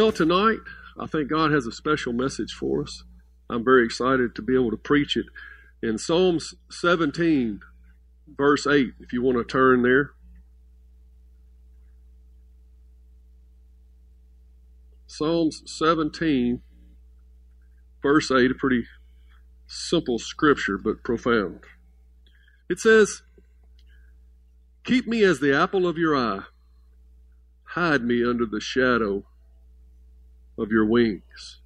Well, tonight, I think God has a special message for us. I'm very excited to be able to preach it in Psalms 17, verse 8, if you want to turn there. Psalms 17, verse 8, a pretty simple scripture, but profound. It says, Keep me as the apple of your eye, hide me under the shadow of your wings.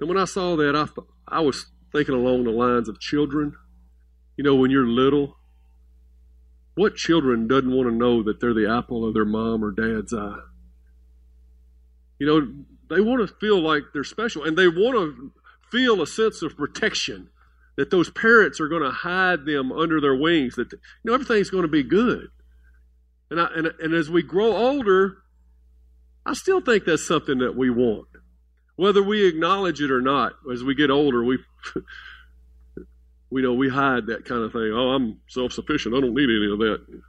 And when I saw that, I, I was thinking along the lines of children. You know, when you're little, what children doesn't want to know that they're the apple of their mom or dad's eye? You know, they want to feel like they're special and they want to feel a sense of protection that those parents are going to hide them under their wings, that, you know, everything's going to be good. And, I, and, and as we grow older, I still think that's something that we want. Whether we acknowledge it or not, as we get older, we we know we hide that kind of thing. Oh, I'm self sufficient. I don't need any of that.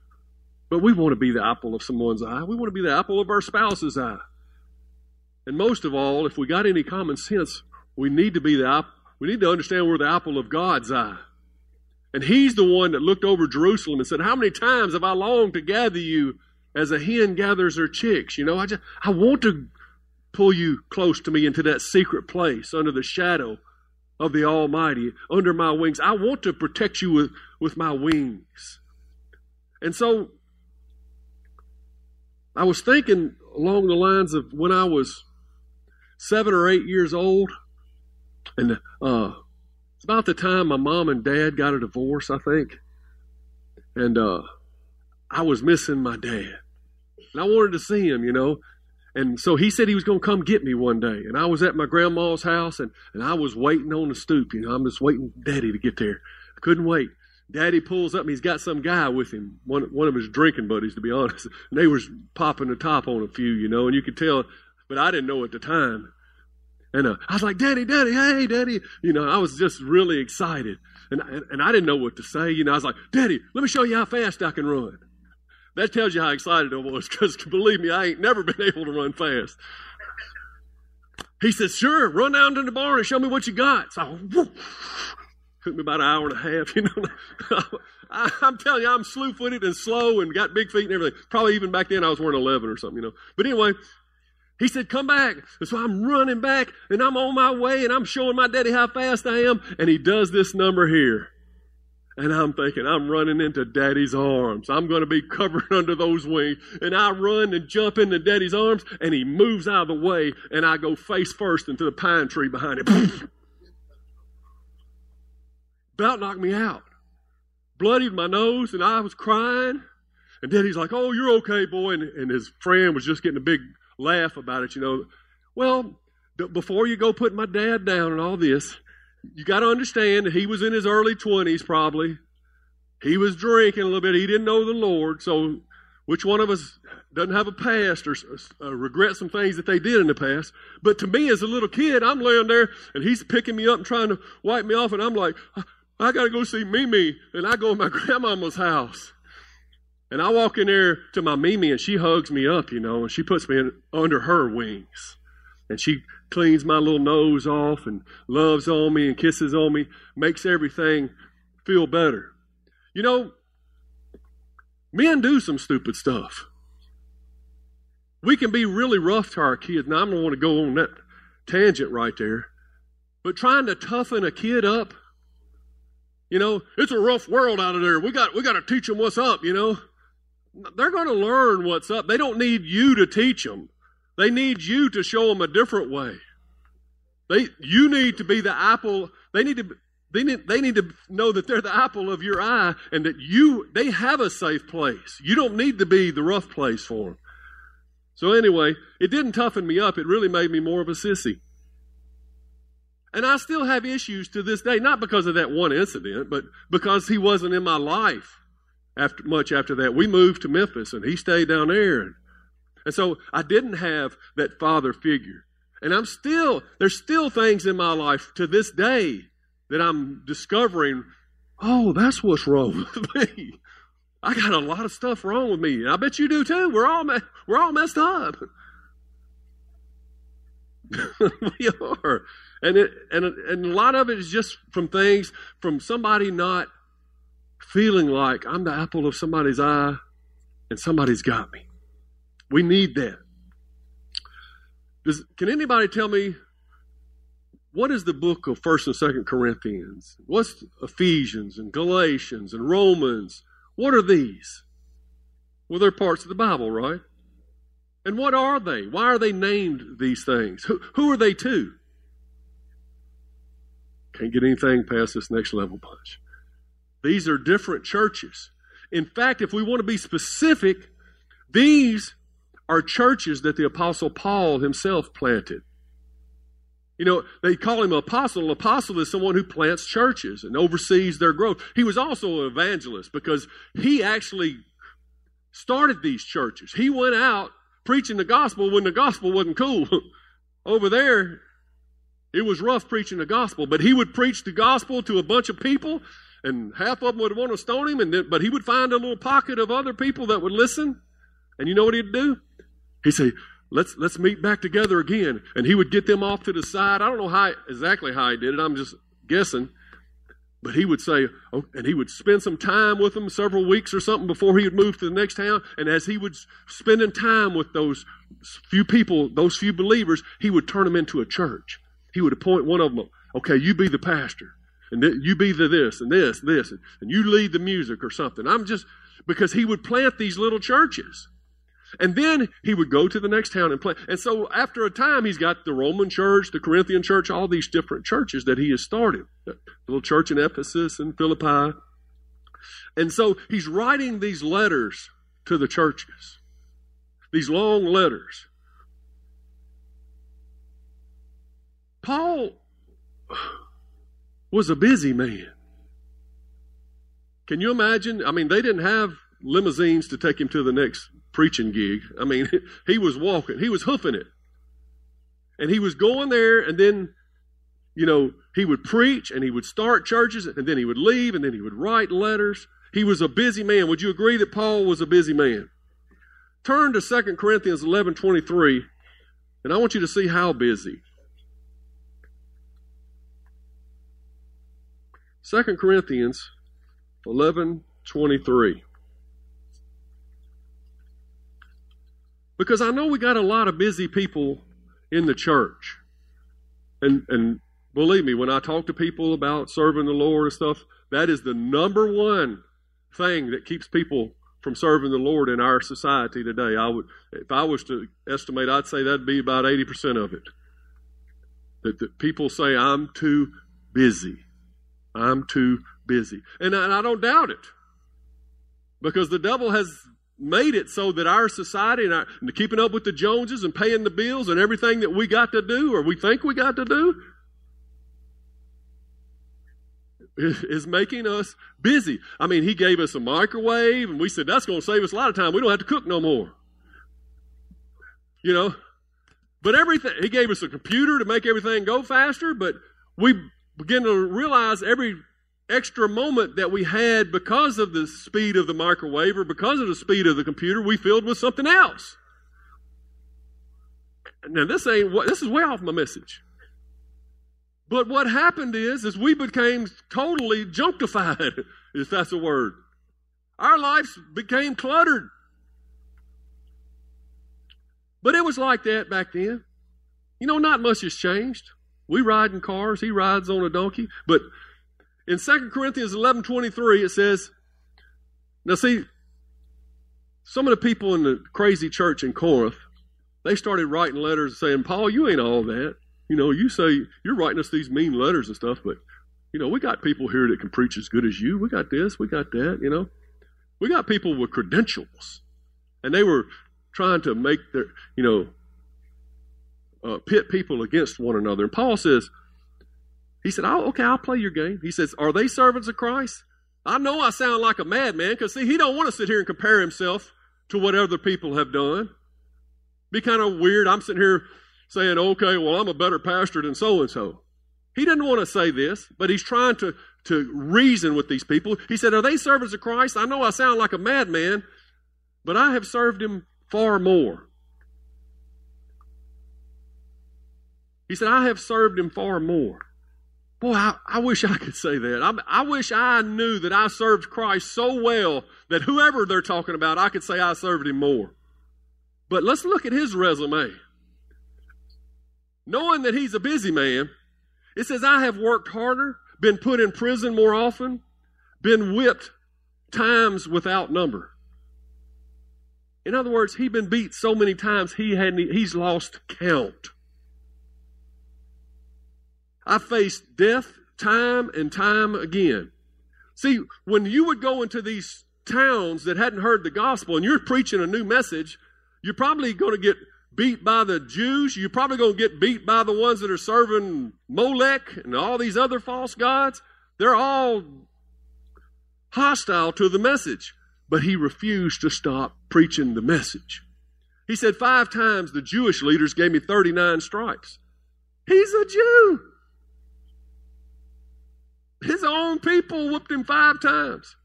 But we want to be the apple of someone's eye. We want to be the apple of our spouse's eye. And most of all, if we got any common sense, we need to be the. We need to understand we're the apple of God's eye. And He's the one that looked over Jerusalem and said, "How many times have I longed to gather you as a hen gathers her chicks?" You know, I just I want to pull you close to me into that secret place under the shadow of the Almighty, under my wings. I want to protect you with, with my wings. And so I was thinking along the lines of when I was seven or eight years old, and uh, it's about the time my mom and dad got a divorce, I think. And uh, I was missing my dad. And I wanted to see him, you know. And so he said he was going to come get me one day. And I was at my grandma's house and, and I was waiting on the stoop. You know, I'm just waiting daddy to get there. I couldn't wait. Daddy pulls up and he's got some guy with him, one, one of his drinking buddies, to be honest. And they was popping the top on a few, you know, and you could tell, but I didn't know at the time. And uh, I was like, Daddy, Daddy, hey, Daddy. You know, I was just really excited. And, and, and I didn't know what to say. You know, I was like, Daddy, let me show you how fast I can run. That tells you how excited I was because believe me, I ain't never been able to run fast. He says, Sure, run down to the barn and show me what you got. So whoo, took me about an hour and a half, you know. I, I'm telling you, I'm slew footed and slow and got big feet and everything. Probably even back then I was wearing 11 or something, you know. But anyway, he said, Come back. And so I'm running back and I'm on my way and I'm showing my daddy how fast I am. And he does this number here. And I'm thinking, I'm running into daddy's arms. I'm going to be covered under those wings. And I run and jump into daddy's arms, and he moves out of the way, and I go face first into the pine tree behind him. About knocked me out. Bloodied my nose, and I was crying. And daddy's like, Oh, you're okay, boy. And, and his friend was just getting a big laugh about it, you know. Well, before you go put my dad down and all this, you got to understand that he was in his early 20s probably. He was drinking a little bit. He didn't know the Lord. So, which one of us doesn't have a past or uh, regret some things that they did in the past? But to me, as a little kid, I'm laying there and he's picking me up and trying to wipe me off. And I'm like, I got to go see Mimi. And I go to my grandmama's house. And I walk in there to my Mimi and she hugs me up, you know, and she puts me in, under her wings. And she cleans my little nose off and loves on me and kisses on me, makes everything feel better. You know, men do some stupid stuff. We can be really rough to our kids. Now, I'm going to want to go on that tangent right there, but trying to toughen a kid up, you know, it's a rough world out of there. We got we got to teach them what's up. You know, they're going to learn what's up. They don't need you to teach them. They need you to show them a different way. They, you need to be the apple. They need to, they need, they need to know that they're the apple of your eye and that you, they have a safe place. You don't need to be the rough place for them. So anyway, it didn't toughen me up. It really made me more of a sissy. And I still have issues to this day, not because of that one incident, but because he wasn't in my life after much after that. We moved to Memphis and he stayed down there. And, and so I didn't have that father figure. And I'm still, there's still things in my life to this day that I'm discovering, oh, that's what's wrong with me. I got a lot of stuff wrong with me. And I bet you do too. We're all, we're all messed up. we are. And, it, and, and a lot of it is just from things, from somebody not feeling like I'm the apple of somebody's eye and somebody's got me. We need that. Does, can anybody tell me what is the book of First and Second Corinthians? What's Ephesians and Galatians and Romans? What are these? Well, they're parts of the Bible, right? And what are they? Why are they named these things? Who, who are they to? Can't get anything past this next level punch. These are different churches. In fact, if we want to be specific, these are churches that the Apostle Paul himself planted. You know, they call him apostle. An apostle is someone who plants churches and oversees their growth. He was also an evangelist because he actually started these churches. He went out preaching the gospel when the gospel wasn't cool. Over there, it was rough preaching the gospel, but he would preach the gospel to a bunch of people, and half of them would want to stone him, and then, but he would find a little pocket of other people that would listen. And you know what he'd do? He'd say, let's, let's meet back together again. And he would get them off to the side. I don't know how, exactly how he did it. I'm just guessing. But he would say, oh, and he would spend some time with them, several weeks or something before he would move to the next town. And as he would spending time with those few people, those few believers, he would turn them into a church. He would appoint one of them. Okay, you be the pastor, and th- you be the this and this, this, and, and you lead the music or something. I'm just because he would plant these little churches. And then he would go to the next town and plant. And so after a time, he's got the Roman church, the Corinthian church, all these different churches that he has started. The little church in Ephesus and Philippi. And so he's writing these letters to the churches, these long letters. Paul was a busy man. Can you imagine? I mean, they didn't have limousines to take him to the next preaching gig. I mean, he was walking, he was hoofing it. And he was going there, and then, you know, he would preach and he would start churches, and then he would leave, and then he would write letters. He was a busy man. Would you agree that Paul was a busy man? Turn to 2 Corinthians 11 23, and I want you to see how busy. 2 Corinthians 11 23. Because I know we got a lot of busy people in the church. And, and believe me, when I talk to people about serving the Lord and stuff, that is the number one thing that keeps people from serving the Lord in our society today. I would, if I was to estimate, I'd say that'd be about 80% of it. That, that people say, I'm too busy. I'm too busy. And I, and I don't doubt it. Because the devil has made it so that our society and, our, and keeping up with the Joneses and paying the bills and everything that we got to do or we think we got to do is making us busy. I mean, he gave us a microwave and we said that's going to save us a lot of time. We don't have to cook no more. You know, but everything, he gave us a computer to make everything go faster, but we begin to realize every extra moment that we had because of the speed of the microwave or because of the speed of the computer, we filled with something else. Now this ain't what this is way off my message. But what happened is, is we became totally junkified, if that's a word. Our lives became cluttered. But it was like that back then. You know, not much has changed. We ride in cars, he rides on a donkey. But in 2 Corinthians 11 23, it says, Now see, some of the people in the crazy church in Corinth, they started writing letters saying, Paul, you ain't all that. You know, you say you're writing us these mean letters and stuff, but you know, we got people here that can preach as good as you. We got this, we got that, you know. We got people with credentials. And they were trying to make their, you know, uh, pit people against one another. And Paul says, he said, oh, okay, I'll play your game. He says, are they servants of Christ? I know I sound like a madman because see, he don't want to sit here and compare himself to what other people have done. Be kind of weird. I'm sitting here saying, okay, well, I'm a better pastor than so and so. He didn't want to say this, but he's trying to, to reason with these people. He said, Are they servants of Christ? I know I sound like a madman, but I have served him far more. He said, I have served him far more. Boy, I, I wish I could say that. I, I wish I knew that I served Christ so well that whoever they're talking about, I could say I served him more. But let's look at his resume. Knowing that he's a busy man, it says, I have worked harder, been put in prison more often, been whipped times without number. In other words, he's been beat so many times he hadn't, he's lost count. I faced death time and time again. See, when you would go into these towns that hadn't heard the gospel and you're preaching a new message, you're probably going to get beat by the Jews. You're probably going to get beat by the ones that are serving Molech and all these other false gods. They're all hostile to the message. But he refused to stop preaching the message. He said, Five times the Jewish leaders gave me 39 stripes. He's a Jew. His own people whooped him five times.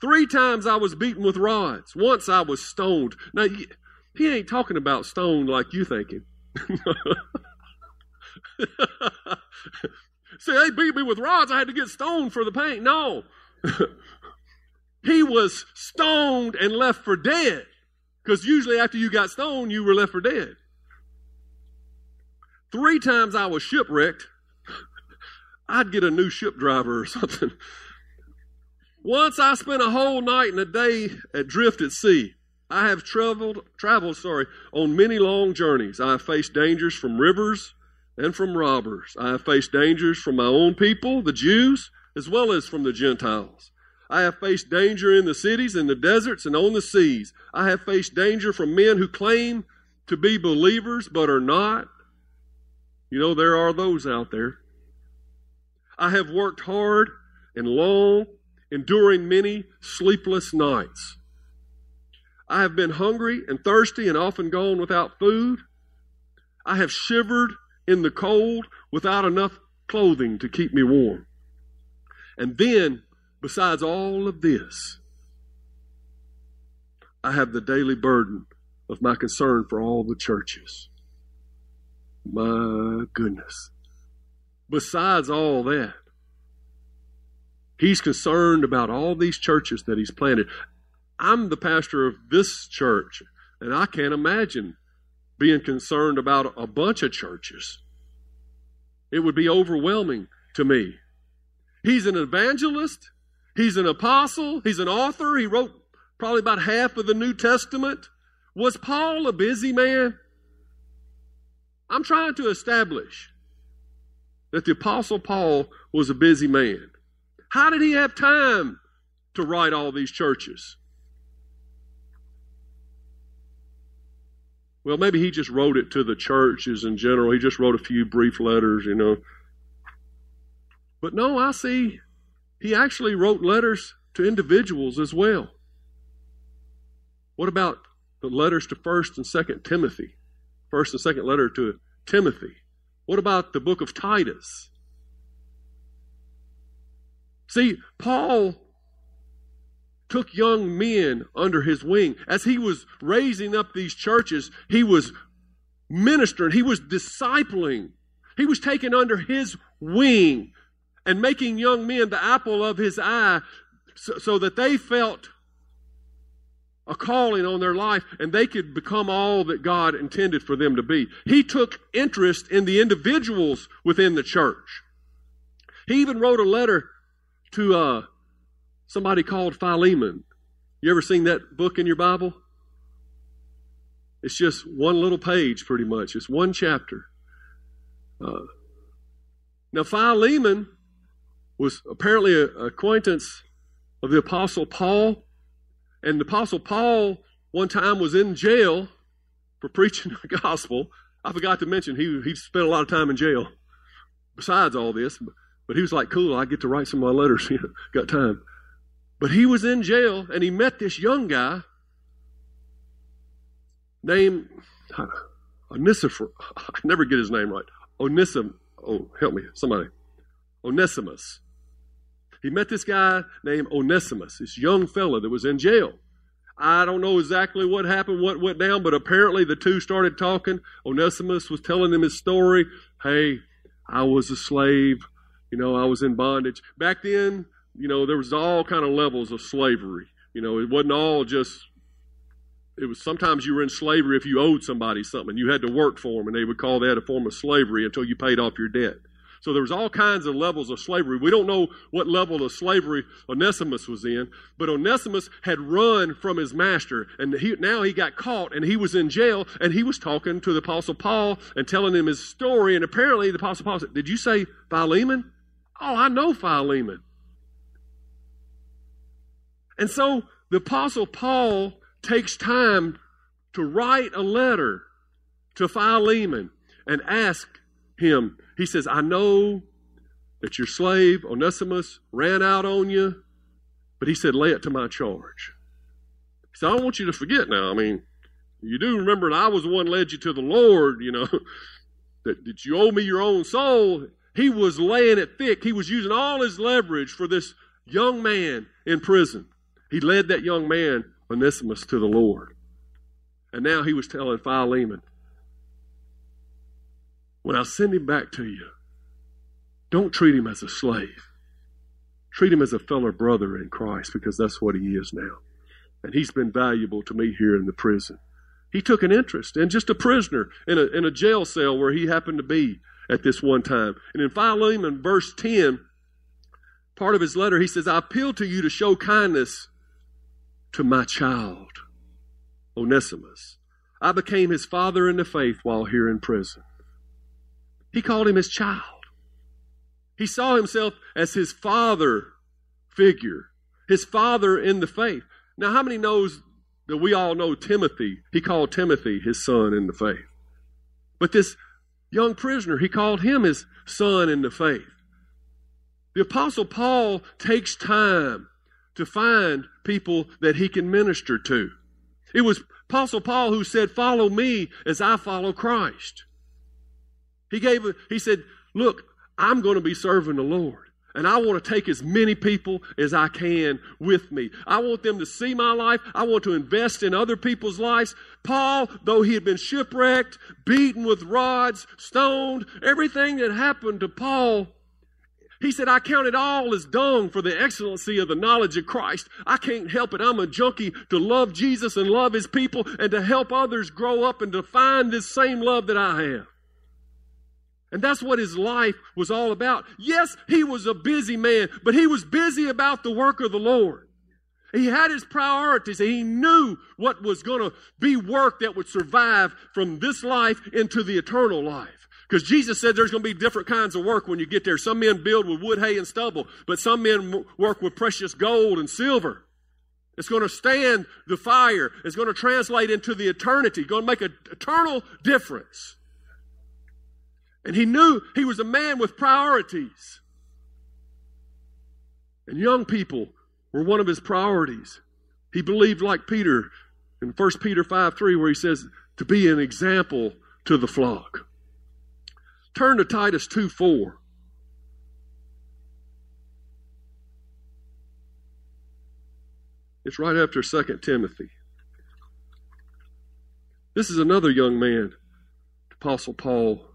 Three times I was beaten with rods. Once I was stoned. Now, he ain't talking about stoned like you thinking. See, they beat me with rods. I had to get stoned for the pain. No. he was stoned and left for dead. Because usually after you got stoned, you were left for dead. Three times I was shipwrecked. I'd get a new ship driver or something. Once I spent a whole night and a day adrift at sea. I have traveled, traveled, sorry, on many long journeys. I have faced dangers from rivers and from robbers. I have faced dangers from my own people, the Jews, as well as from the Gentiles. I have faced danger in the cities, in the deserts, and on the seas. I have faced danger from men who claim to be believers but are not. You know, there are those out there. I have worked hard and long, enduring many sleepless nights. I have been hungry and thirsty and often gone without food. I have shivered in the cold without enough clothing to keep me warm. And then, besides all of this, I have the daily burden of my concern for all the churches. My goodness. Besides all that, he's concerned about all these churches that he's planted. I'm the pastor of this church, and I can't imagine being concerned about a bunch of churches. It would be overwhelming to me. He's an evangelist, he's an apostle, he's an author. He wrote probably about half of the New Testament. Was Paul a busy man? I'm trying to establish that the apostle Paul was a busy man. How did he have time to write all these churches? Well, maybe he just wrote it to the churches in general. He just wrote a few brief letters, you know. But no, I see he actually wrote letters to individuals as well. What about the letters to 1st and 2nd Timothy? 1st and 2nd letter to Timothy. What about the book of Titus? See, Paul took young men under his wing. As he was raising up these churches, he was ministering, he was discipling, he was taken under his wing and making young men the apple of his eye so, so that they felt a calling on their life and they could become all that God intended for them to be. He took interest in the individuals within the church. He even wrote a letter to uh, somebody called Philemon. You ever seen that book in your Bible? It's just one little page, pretty much. It's one chapter. Uh, now, Philemon was apparently an acquaintance of the Apostle Paul. And the Apostle Paul, one time, was in jail for preaching the gospel. I forgot to mention he he spent a lot of time in jail. Besides all this, but he was like, "Cool, I get to write some of my letters. Got time." But he was in jail, and he met this young guy named Onesiphor. I never get his name right. Onesim. Oh, help me, somebody. Onesimus. He met this guy named Onesimus, this young fella that was in jail. I don't know exactly what happened, what went down, but apparently the two started talking. Onesimus was telling him his story. Hey, I was a slave. You know, I was in bondage. Back then, you know, there was all kind of levels of slavery. You know, it wasn't all just it was sometimes you were in slavery if you owed somebody something. You had to work for them, and they would call that a form of slavery until you paid off your debt. So there was all kinds of levels of slavery. We don't know what level of slavery Onesimus was in, but Onesimus had run from his master, and he, now he got caught, and he was in jail, and he was talking to the Apostle Paul and telling him his story. And apparently, the Apostle Paul said, "Did you say Philemon? Oh, I know Philemon." And so the Apostle Paul takes time to write a letter to Philemon and ask him, he says, I know that your slave, Onesimus, ran out on you, but he said, lay it to my charge. He said, I don't want you to forget now. I mean, you do remember that I was the one led you to the Lord, you know, that, that you owe me your own soul. He was laying it thick. He was using all his leverage for this young man in prison. He led that young man Onesimus to the Lord. And now he was telling Philemon, when I send him back to you, don't treat him as a slave. Treat him as a fellow brother in Christ because that's what he is now. And he's been valuable to me here in the prison. He took an interest in just a prisoner in a, in a jail cell where he happened to be at this one time. And in Philemon, verse 10, part of his letter, he says, I appeal to you to show kindness to my child, Onesimus. I became his father in the faith while here in prison. He called him his child. He saw himself as his father figure, his father in the faith. Now, how many knows that we all know Timothy? He called Timothy his son in the faith. But this young prisoner, he called him his son in the faith. The apostle Paul takes time to find people that he can minister to. It was Apostle Paul who said, Follow me as I follow Christ. He gave he said, Look, I'm going to be serving the Lord. And I want to take as many people as I can with me. I want them to see my life. I want to invest in other people's lives. Paul, though he had been shipwrecked, beaten with rods, stoned, everything that happened to Paul he said, I count it all as dung for the excellency of the knowledge of Christ. I can't help it. I'm a junkie to love Jesus and love his people and to help others grow up and to find this same love that I have. And that's what his life was all about. Yes, he was a busy man, but he was busy about the work of the Lord. He had his priorities and he knew what was going to be work that would survive from this life into the eternal life. Because Jesus said there's going to be different kinds of work when you get there. Some men build with wood, hay, and stubble, but some men work with precious gold and silver. It's going to stand the fire. It's going to translate into the eternity. It's going to make an eternal difference. And he knew he was a man with priorities. And young people were one of his priorities. He believed like Peter in 1 Peter 5 3, where he says, to be an example to the flock. Turn to Titus 2 4. It's right after 2 Timothy. This is another young man Apostle Paul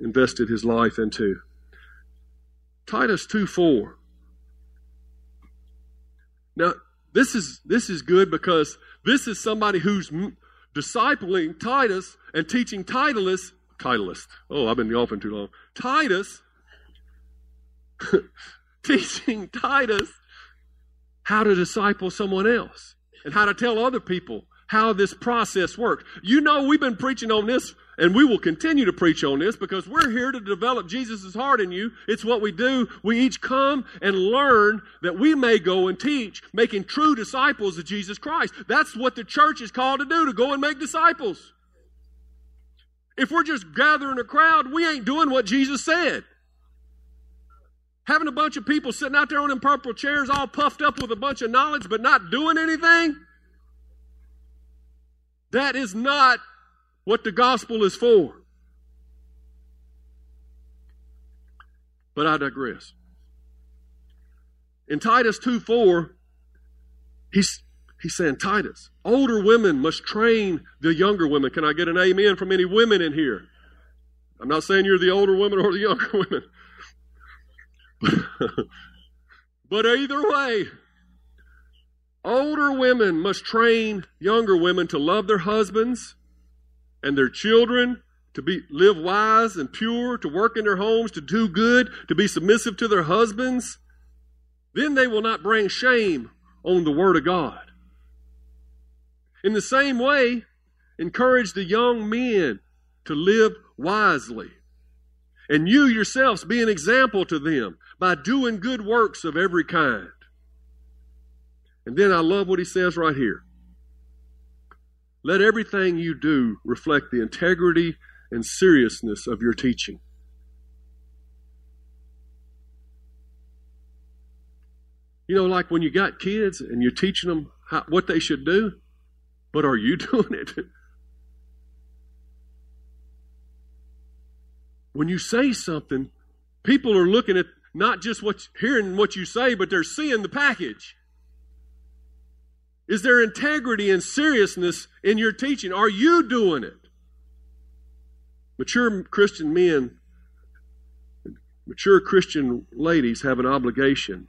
invested his life into. Titus 2 4. Now, this is, this is good because this is somebody who's discipling Titus and teaching Titus Titleist. Oh, I've been golfing too long. Titus, teaching Titus how to disciple someone else and how to tell other people how this process works. You know, we've been preaching on this And we will continue to preach on this because we're here to develop Jesus' heart in you. It's what we do. We each come and learn that we may go and teach, making true disciples of Jesus Christ. That's what the church is called to do, to go and make disciples. If we're just gathering a crowd, we ain't doing what Jesus said. Having a bunch of people sitting out there on them purple chairs all puffed up with a bunch of knowledge but not doing anything, that is not what the gospel is for. But I digress. In Titus 2 4, he's, he's saying, Titus, older women must train the younger women. Can I get an amen from any women in here? I'm not saying you're the older women or the younger women. but either way, older women must train younger women to love their husbands and their children, to be live wise and pure, to work in their homes, to do good, to be submissive to their husbands. Then they will not bring shame on the word of God. In the same way, encourage the young men to live wisely. And you yourselves be an example to them by doing good works of every kind. And then I love what he says right here. Let everything you do reflect the integrity and seriousness of your teaching. You know, like when you got kids and you're teaching them how, what they should do, but are you doing it? when you say something, people are looking at not just what hearing what you say, but they're seeing the package. Is there integrity and seriousness in your teaching? Are you doing it? Mature Christian men, mature Christian ladies have an obligation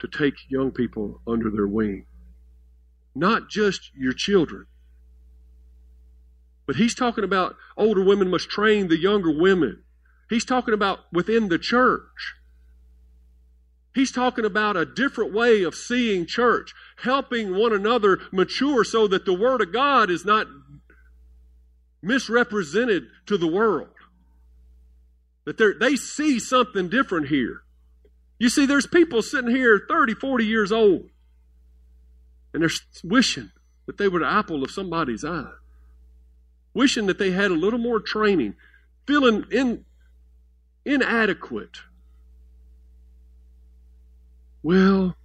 to take young people under their wing. Not just your children. But he's talking about older women must train the younger women. He's talking about within the church. He's talking about a different way of seeing church, helping one another mature so that the Word of God is not misrepresented to the world. That they see something different here. You see, there's people sitting here 30, 40 years old, and they're wishing that they were the apple of somebody's eye, wishing that they had a little more training, feeling in, inadequate well,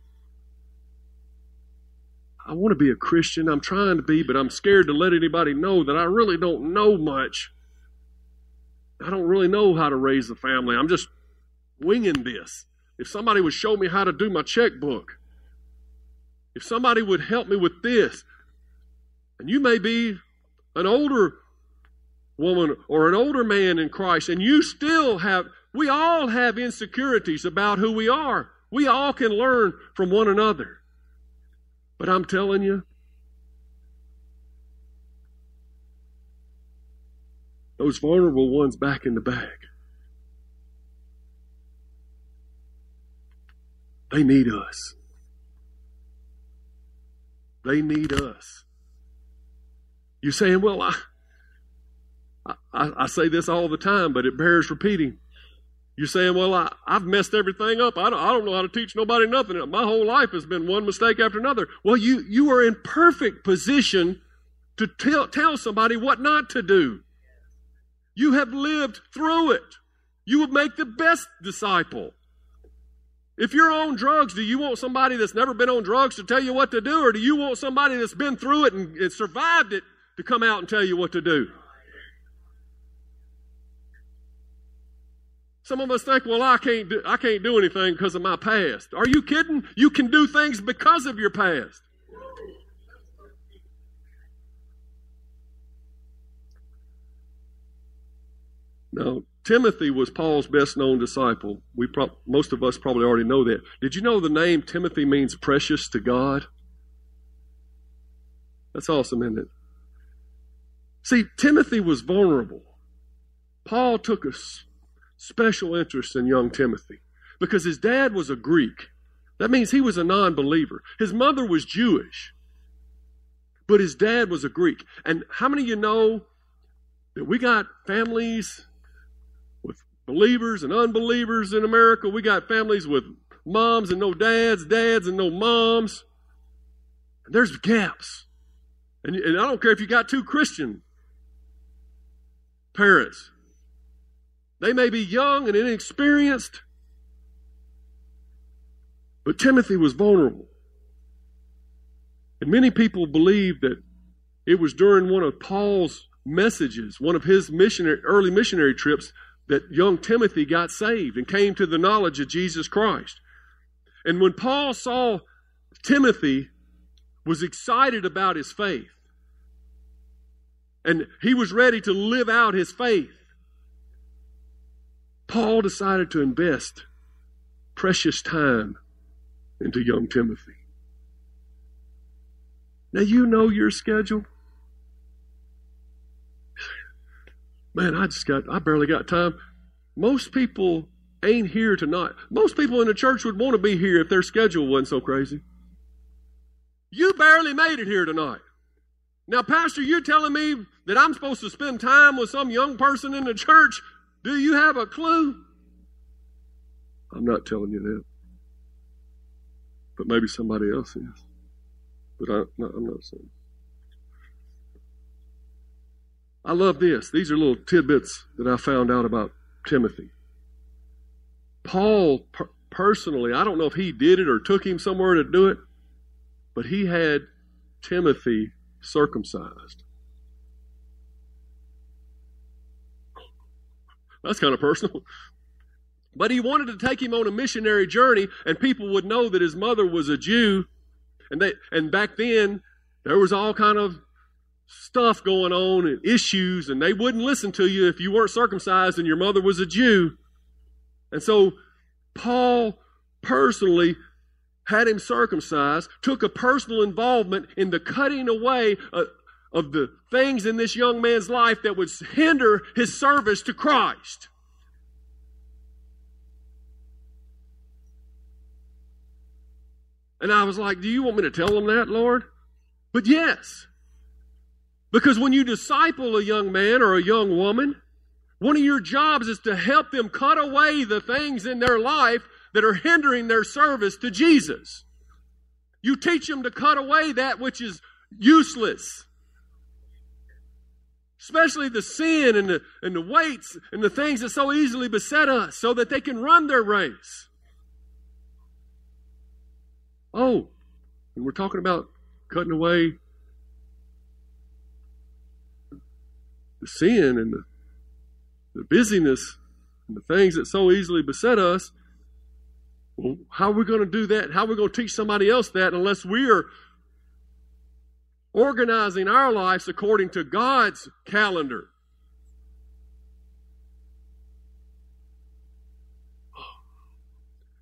I want to be a Christian. I'm trying to be, but I'm scared to let anybody know that I really don't know much. I don't really know how to raise a family. I'm just winging this. If somebody would show me how to do my checkbook, if somebody would help me with this, and you may be an older woman or an older man in Christ, and you still have, we all have insecurities about who we are. We all can learn from one another. But I'm telling you, those vulnerable ones back in the bag, they need us. They need us. You're saying, well, I, I, I say this all the time, but it bears repeating. You're saying, well, I, have messed everything up. I don't, I don't know how to teach nobody nothing. My whole life has been one mistake after another. Well, you, you are in perfect position to tell, tell somebody what not to do. You have lived through it. You would make the best disciple. If you're on drugs, do you want somebody that's never been on drugs to tell you what to do, or do you want somebody that's been through it and, and survived it to come out and tell you what to do? Some of us think, well, I can't do, I can't do anything because of my past. Are you kidding? You can do things because of your past. Now, Timothy was Paul's best known disciple. We pro- most of us probably already know that. Did you know the name Timothy means precious to God? That's awesome, isn't it? See, Timothy was vulnerable. Paul took us special interest in young Timothy because his dad was a Greek. That means he was a non believer. His mother was Jewish, but his dad was a Greek. And how many of you know that we got families with believers and unbelievers in America. We got families with moms and no dads, dads and no moms. And there's gaps. And, and I don't care if you got two Christian parents. They may be young and inexperienced, but Timothy was vulnerable. And many people believe that it was during one of Paul's messages, one of his missionary, early missionary trips, that young Timothy got saved and came to the knowledge of Jesus Christ. And when Paul saw Timothy was excited about his faith, and he was ready to live out his faith, Paul decided to invest precious time into young Timothy. Now you know your schedule. Man, I just got, I barely got time. Most people ain't here tonight. Most people in the church would want to be here if their schedule wasn't so crazy. You barely made it here tonight. Now, Pastor, you're telling me that I'm supposed to spend time with some young person in the church. Do you have a clue? I'm not telling you that. But maybe somebody else is. But I, am not saying. I love this. These are little tidbits that I found out about Timothy. Paul, per- personally, I don't know if he did it or took him somewhere to do it, but he had Timothy circumcised. That's kind of personal. But he wanted to take him on a missionary journey, and people would know that his mother was a Jew. And they and back then there was all kind of stuff going on and issues, and they wouldn't listen to you if you weren't circumcised and your mother was a Jew. And so Paul personally had him circumcised, took a personal involvement in the cutting away uh, of, the things in this young man's life that would hinder his service to Christ. And I was like, Do you want me to tell them that, Lord? But yes. Because when you disciple a young man or a young woman, one of your jobs is to help them cut away the things in their life that are hindering their service to Jesus. You teach them to cut away that which is useless. Especially the sin and the, and the weights and the things that so easily beset us so that they can run their race. Oh, and we're talking about cutting away the sin and the the busyness and the things that so easily beset us, well, how are we going to do that? How are we going to teach somebody else that unless we are organizing our lives according to God's calendar?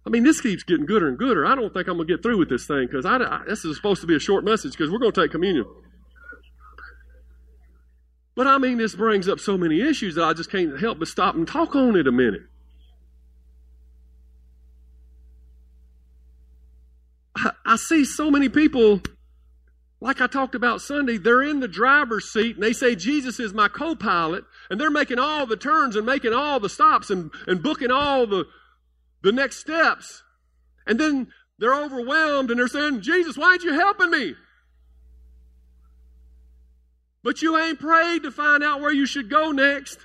I mean, this keeps getting gooder and gooder. I don't think I'm going to get through with this thing because this is supposed to be a short message because we're going to take communion. But I mean, this brings up so many issues that I just can't help but stop and talk on it a minute. I, I see so many people, like I talked about Sunday, they're in the driver's seat and they say, Jesus is my co pilot, and they're making all the turns and making all the stops and, and booking all the, the next steps. And then they're overwhelmed and they're saying, Jesus, why aren't you helping me? But you ain't prayed to find out where you should go next,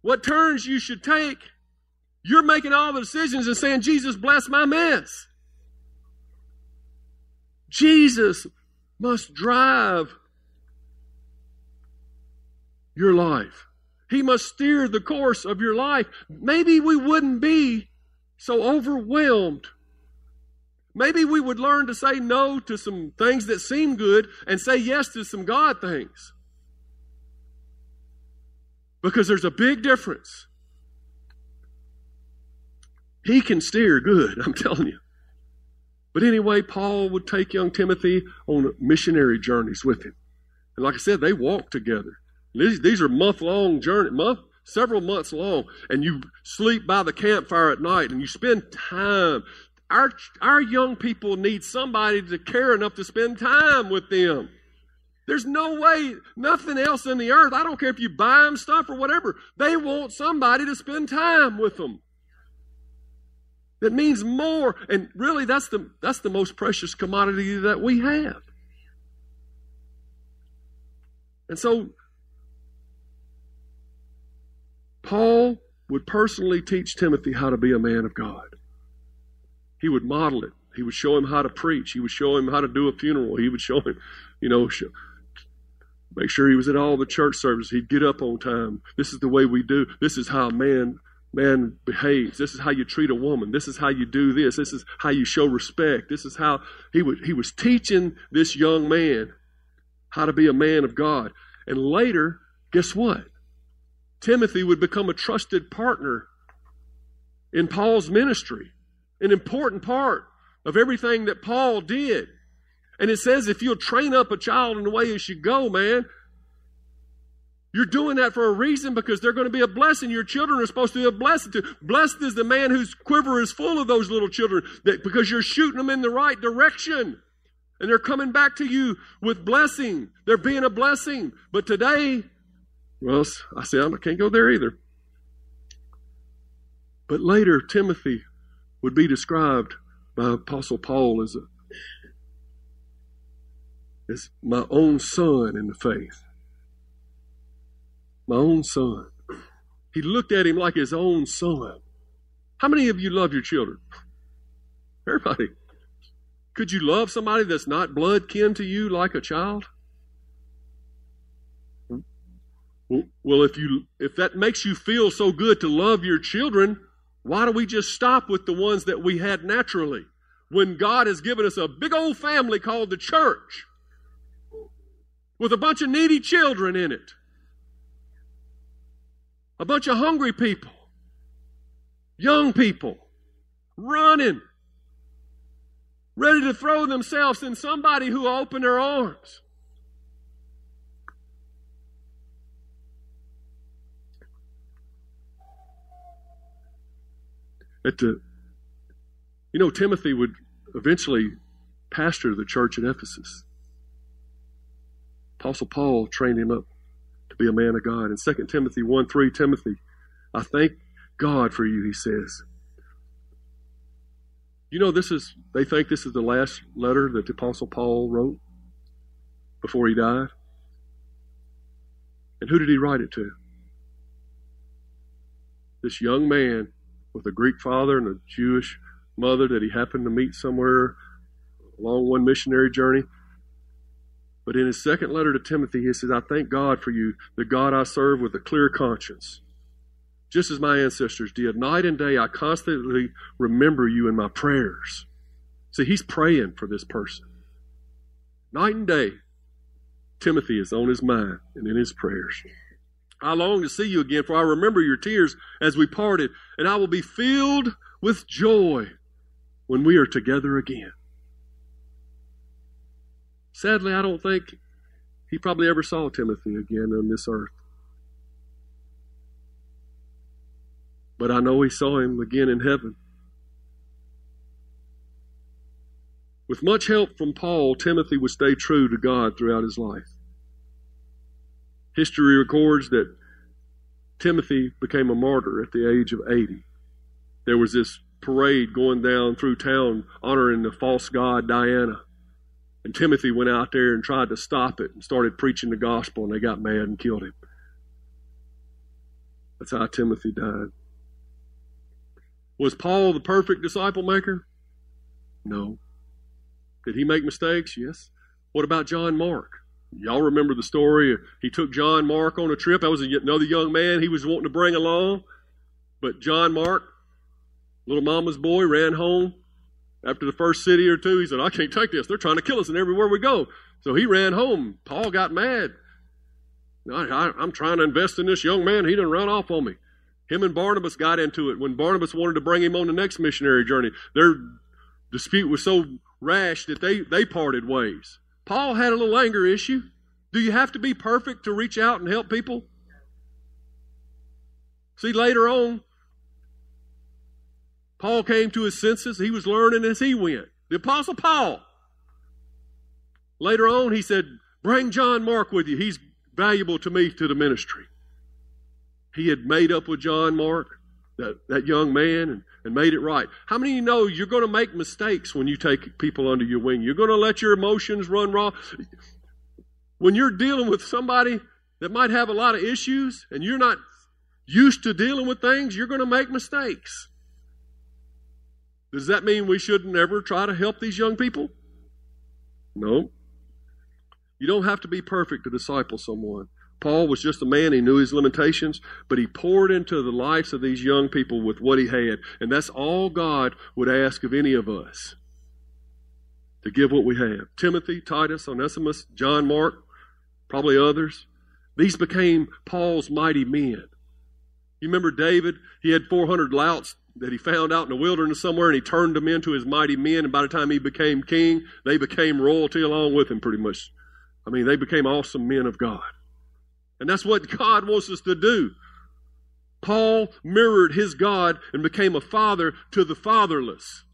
what turns you should take. You're making all the decisions and saying, Jesus, bless my mess. Jesus must drive your life. He must steer the course of your life. Maybe we wouldn't be so overwhelmed Maybe we would learn to say no to some things that seem good and say yes to some God things. Because there's a big difference. He can steer good, I'm telling you. But anyway, Paul would take young Timothy on missionary journeys with him. And like I said, they walked together. These, these are month long journey, month, several months long. And you sleep by the campfire at night and you spend time our, our young people need somebody to care enough to spend time with them. There's no way, nothing else in the earth. I don't care if you buy them stuff or whatever. They want somebody to spend time with them. That means more. And really, that's the, that's the most precious commodity that we have. And so, Paul would personally teach Timothy how to be a man of God. He would model it. He would show him how to preach. He would show him how to do a funeral. He would show him, you know, show, make sure he was at all the church services. He'd get up on time. This is the way we do. This is how a man man behaves. This is how you treat a woman. This is how you do this. This is how you show respect. This is how he would he was teaching this young man how to be a man of God. And later, guess what? Timothy would become a trusted partner in Paul's ministry, an important part of everything that Paul did. And it says if you'll train up a child in the way he should go, man, you're doing that for a reason because they're going to be a blessing. Your children are supposed to be a blessing to. Blessed is the man whose quiver is full of those little children that, because you're shooting them in the right direction. And they're coming back to you with blessing. They're being a blessing. But today, well, I say I can't go there either. But later, Timothy would be described by Apostle Paul as, a, as my own son in the faith. My own son. He looked at him like his own son. How many of you love your children? Everybody. Could you love somebody that's not blood kin to you like a child? Well, if you if that makes you feel so good to love your children, why do we just stop with the ones that we had naturally? When God has given us a big old family called the church with a bunch of needy children in it. A bunch of hungry people. Young people running ready to throw themselves in somebody who will open their arms. At the, you know, Timothy would eventually pastor the church at Ephesus. Apostle Paul trained him up to be a man of God. In 2 Timothy 1 3, Timothy, I thank God for you, he says you know, this is, they think this is the last letter that the Apostle Paul wrote before he died. And who did he write it to? This young man with a Greek father and a Jewish mother that he happened to meet somewhere along one missionary journey. But in his second letter to Timothy, he says, I thank God for you, the God I serve with a clear conscience just as my ancestors did. Night and day, I constantly remember you in my prayers. See, he's praying for this person. Night and day, Timothy is on his mind and in his prayers. I long to see you again, for I remember your tears as we parted, and I will be filled with joy when we are together again. Sadly, I don't think he probably ever saw Timothy again on this earth. But I know he saw him again in heaven. With much help from Paul, Timothy would stay true to God throughout his life. History records that Timothy became a martyr at the age of 80. There was this parade going down through town honoring the false god Diana. And Timothy went out there and tried to stop it and started preaching the gospel, and they got mad and killed him. That's how Timothy died. Was Paul the perfect disciple maker? No. Did he make mistakes? Yes. What about John Mark? Y'all remember the story? He took John Mark on a trip. That was another young man he was wanting to bring along. But John Mark, little mama's boy, ran home after the first city or two. He said, I can't take this. They're trying to kill us and everywhere we go. So he ran home. Paul got mad. I, am trying to invest in this young man. He didn't run off on me. Him and Barnabas got into it when Barnabas wanted to bring him on the next missionary journey. Their dispute was so rash that they, they parted ways. Paul had a little anger issue. Do you have to be perfect to reach out and help people? See, later on, Paul came to his senses. He was learning as he went. The Apostle Paul. Later on, he said, Bring John Mark with you. He's valuable to me to the ministry. He had made up with John Mark, that, that young man, and, and made it right. How many of you know you're going to make mistakes when you take people under your wing? You're going to let your emotions run raw. When you're dealing with somebody that might have a lot of issues and you're not used to dealing with things, you're going to make mistakes. Does that mean we shouldn't ever try to help these young people? No. You don't have to be perfect to disciple someone. Paul was just a man, he knew his limitations, but he poured into the lives of these young people with what he had. And that's all God would ask of any of us to give what we have. Timothy, Titus, Onesimus, John Mark, probably others. These became Paul's mighty men. You remember David? He had 400 louts that he found out in the wilderness somewhere, and he turned them into his mighty men. And by the time he became king, they became royalty along with him, pretty much. I mean, they became awesome men of God. And that's what God wants us to do. Paul mirrored his God and became a father to the fatherless.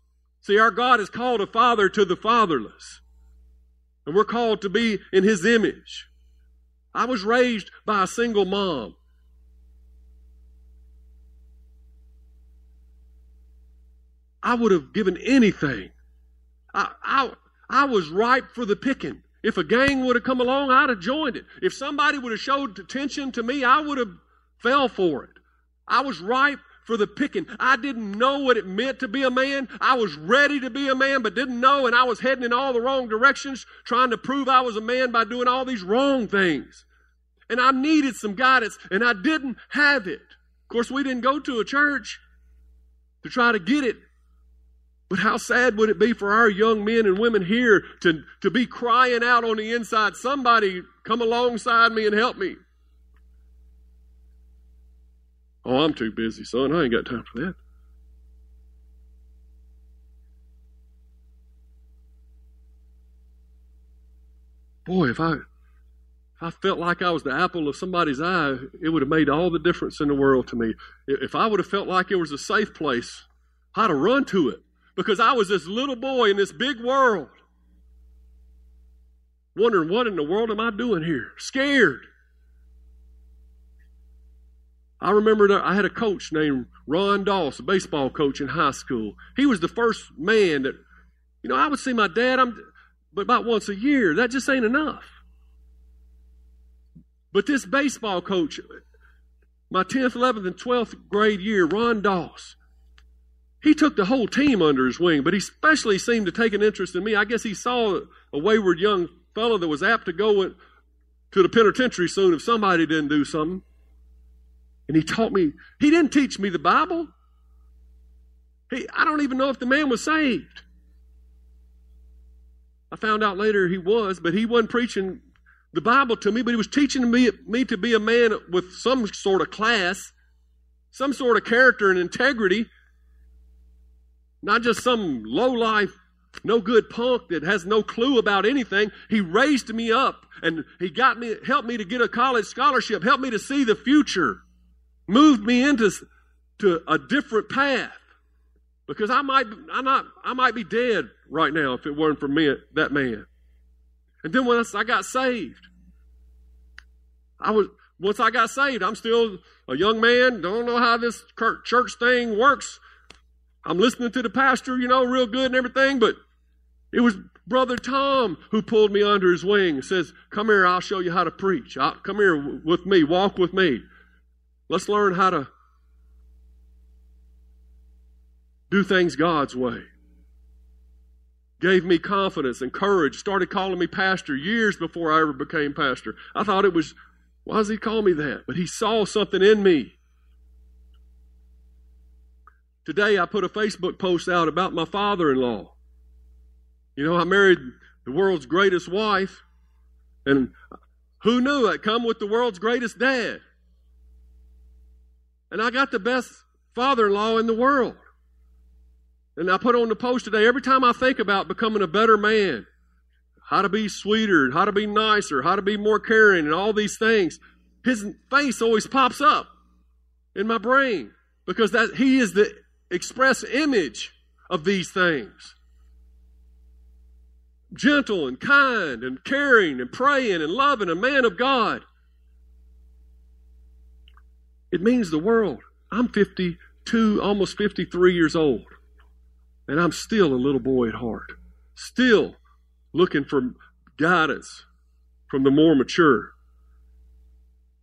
See, our God is called a father to the fatherless. And we're called to be in his image. I was raised by a single mom. I would have given anything. I, I, I was ripe for the picking. If a gang would have come along, I'd have joined it. If somebody would have showed attention to me, I would have fell for it. I was ripe for the picking. I didn't know what it meant to be a man. I was ready to be a man, but didn't know, and I was heading in all the wrong directions, trying to prove I was a man by doing all these wrong things. And I needed some guidance, and I didn't have it. Of course, we didn't go to a church to try to get it. But how sad would it be for our young men and women here to, to be crying out on the inside, somebody come alongside me and help me? Oh, I'm too busy, son. I ain't got time for that. Boy, if I if I felt like I was the apple of somebody's eye, it would have made all the difference in the world to me. If I would have felt like it was a safe place, I'd have run to it because I was this little boy in this big world, wondering what in the world am I doing here? Scared. I remember that I had a coach named Ron Doss, a baseball coach in high school. He was the first man that, you know, I would see my dad, I'm, but about once a year. That just ain't enough. But this baseball coach, my 10th, 11th, and 12th grade year, Ron Doss, he took the whole team under his wing, but he especially seemed to take an interest in me. I guess he saw a wayward young fellow that was apt to go to the penitentiary soon if somebody didn't do something. And he taught me, he didn't teach me the Bible. He, I don't even know if the man was saved. I found out later he was, but he wasn't preaching the Bible to me, but he was teaching me, me to be a man with some sort of class, some sort of character and integrity, not just some low life, no good punk that has no clue about anything. He raised me up and he got me, helped me to get a college scholarship, helped me to see the future moved me into to a different path because I might I not I might be dead right now if it weren't for me that man. And then once I got saved, I was once I got saved, I'm still a young man. Don't know how this church thing works. I'm listening to the pastor, you know, real good and everything, but it was Brother Tom who pulled me under his wing says, Come here, I'll show you how to preach. I'll, come here with me, walk with me. Let's learn how to do things God's way. Gave me confidence and courage. Started calling me pastor years before I ever became pastor. I thought it was, why does he call me that? But he saw something in me. Today I put a Facebook post out about my father in law. You know, I married the world's greatest wife, and who knew I'd come with the world's greatest dad? And I got the best father in law in the world. And I put on the post today every time I think about becoming a better man, how to be sweeter, how to be nicer, how to be more caring, and all these things, his face always pops up in my brain because that he is the express image of these things. gentle and kind and caring and praying and loving, a man of God. It means the world. I'm 52, almost 53 years old, and I'm still a little boy at heart, still looking for guidance from the more mature.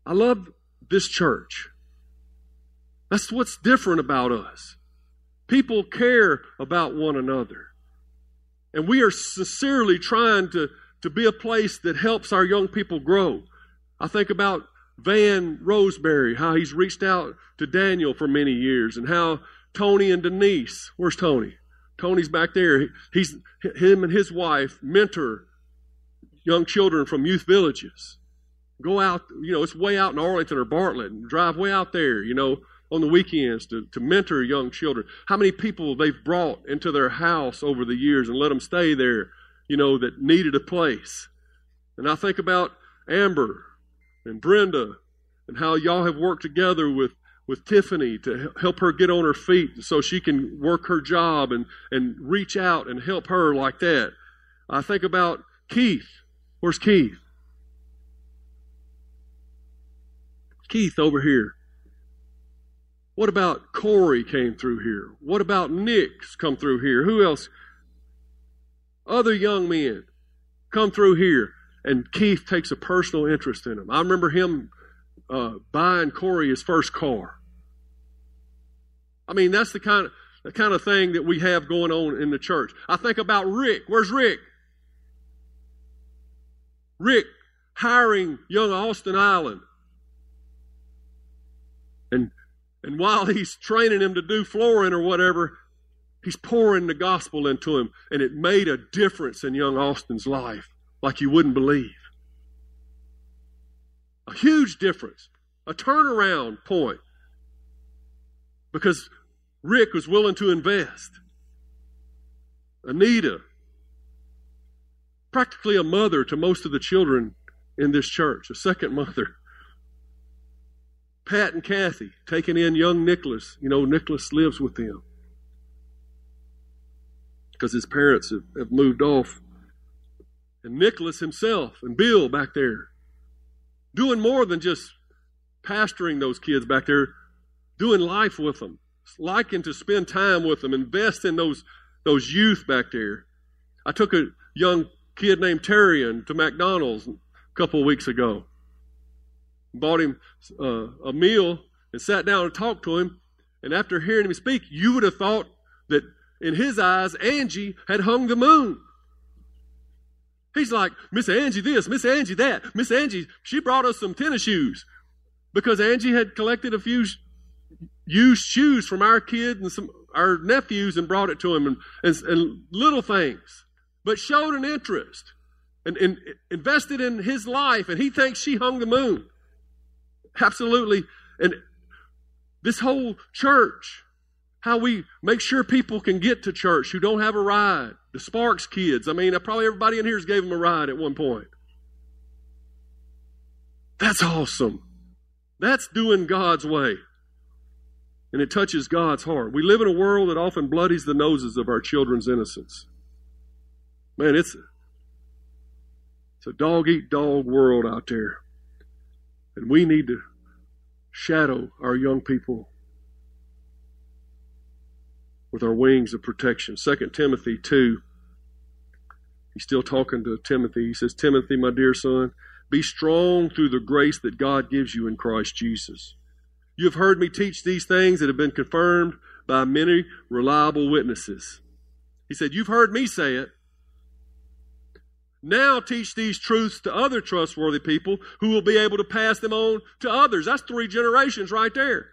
I love this church. That's what's different about us. People care about one another. And we are sincerely trying to, to be a place that helps our young people grow. I think about Van Roseberry, how he's reached out to Daniel for many years, and how Tony and Denise, where's Tony? Tony's back there. He's him and his wife mentor young children from youth villages. Go out, you know, it's way out in Arlington or Bartlett, and drive way out there, you know, on the weekends to, to mentor young children. How many people they've brought into their house over the years and let them stay there, you know, that needed a place. And I think about Amber and Brenda and how y'all have worked together with, with Tiffany to help her get on her feet so she can work her job and, and reach out and help her like that. I think about Keith. Where's Keith? Keith over here. What about Corey came through here? What about Nick's come through here? Who else? Other young men come through here and Keith takes a personal interest in them. I remember him uh, buying Corey his first car. I mean, that's the kind of the kind of thing that we have going on in the church. I think about Rick. Where's Rick? Rick hiring young Austin Island. And and while he's training him to do flooring or whatever, he's pouring the gospel into him. And it made a difference in young Austin's life like you wouldn't believe. A huge difference, a turnaround point. Because Rick was willing to invest. Anita, practically a mother to most of the children in this church, a second mother. Pat and Kathy taking in young Nicholas. You know, Nicholas lives with them because his parents have, have moved off and Nicholas himself and Bill back there doing more than just pastoring those kids back there, doing life with them, liking to spend time with them, invest in those those youth back there. I took a young kid named Terrian to McDonald's a couple of weeks ago. Bought him uh, a meal and sat down and talked to him. And after hearing him speak, you would have thought that in his eyes, Angie had hung the moon. He's like, Miss Angie this, Miss Angie that. Miss Angie, she brought us some tennis shoes because Angie had collected a few used shoes from our kid and some our nephews and brought it to him and, and, and little things, but showed an interest and, and invested in his life. And he thinks she hung the moon. Absolutely. And this whole church, how we make sure people can get to church who don't have a ride the Sparks kids. I mean, uh, probably everybody in here has gave them a ride at one point. That's awesome. That's doing God's way. And it touches God's heart. We live in a world that often bloodies the noses of our children's innocence. Man, it's, it's a dog eat dog world out there. And we need to shadow our young people with our wings of protection. 2 Timothy 2. He's still talking to Timothy. He says, Timothy, my dear son, be strong through the grace that God gives you in Christ Jesus. You have heard me teach these things that have been confirmed by many reliable witnesses. He said, You've heard me say it. Now teach these truths to other trustworthy people who will be able to pass them on to others. That's three generations right there.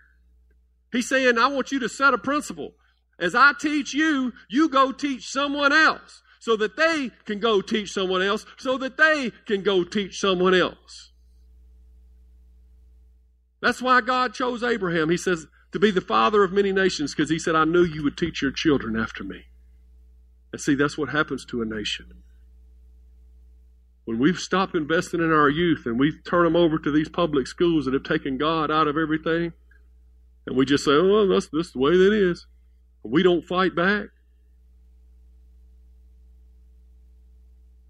He's saying, I want you to set a principle. As I teach you, you go teach someone else so that they can go teach someone else, so that they can go teach someone else. That's why God chose Abraham. He says, to be the father of many nations, because he said, I knew you would teach your children after me. And see, that's what happens to a nation. When we've stopped investing in our youth and we turn them over to these public schools that have taken God out of everything, and we just say, oh, well, that's, that's the way that is. We don't fight back.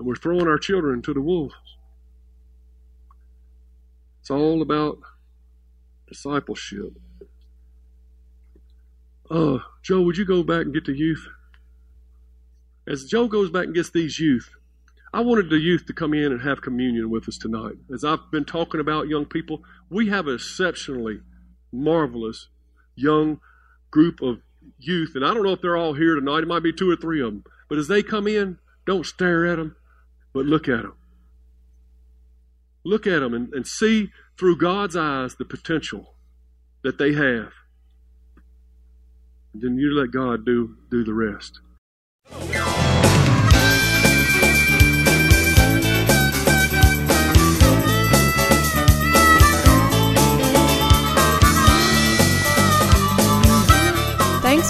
and we're throwing our children to the wolves. It's all about discipleship. Uh, Joe, would you go back and get the youth? As Joe goes back and gets these youth, I wanted the youth to come in and have communion with us tonight. As I've been talking about young people, we have an exceptionally marvelous young group of youth. And I don't know if they're all here tonight. It might be two or three of them. But as they come in, don't stare at them, but look at them. Look at them and, and see through God's eyes the potential that they have. And then you let God do, do the rest.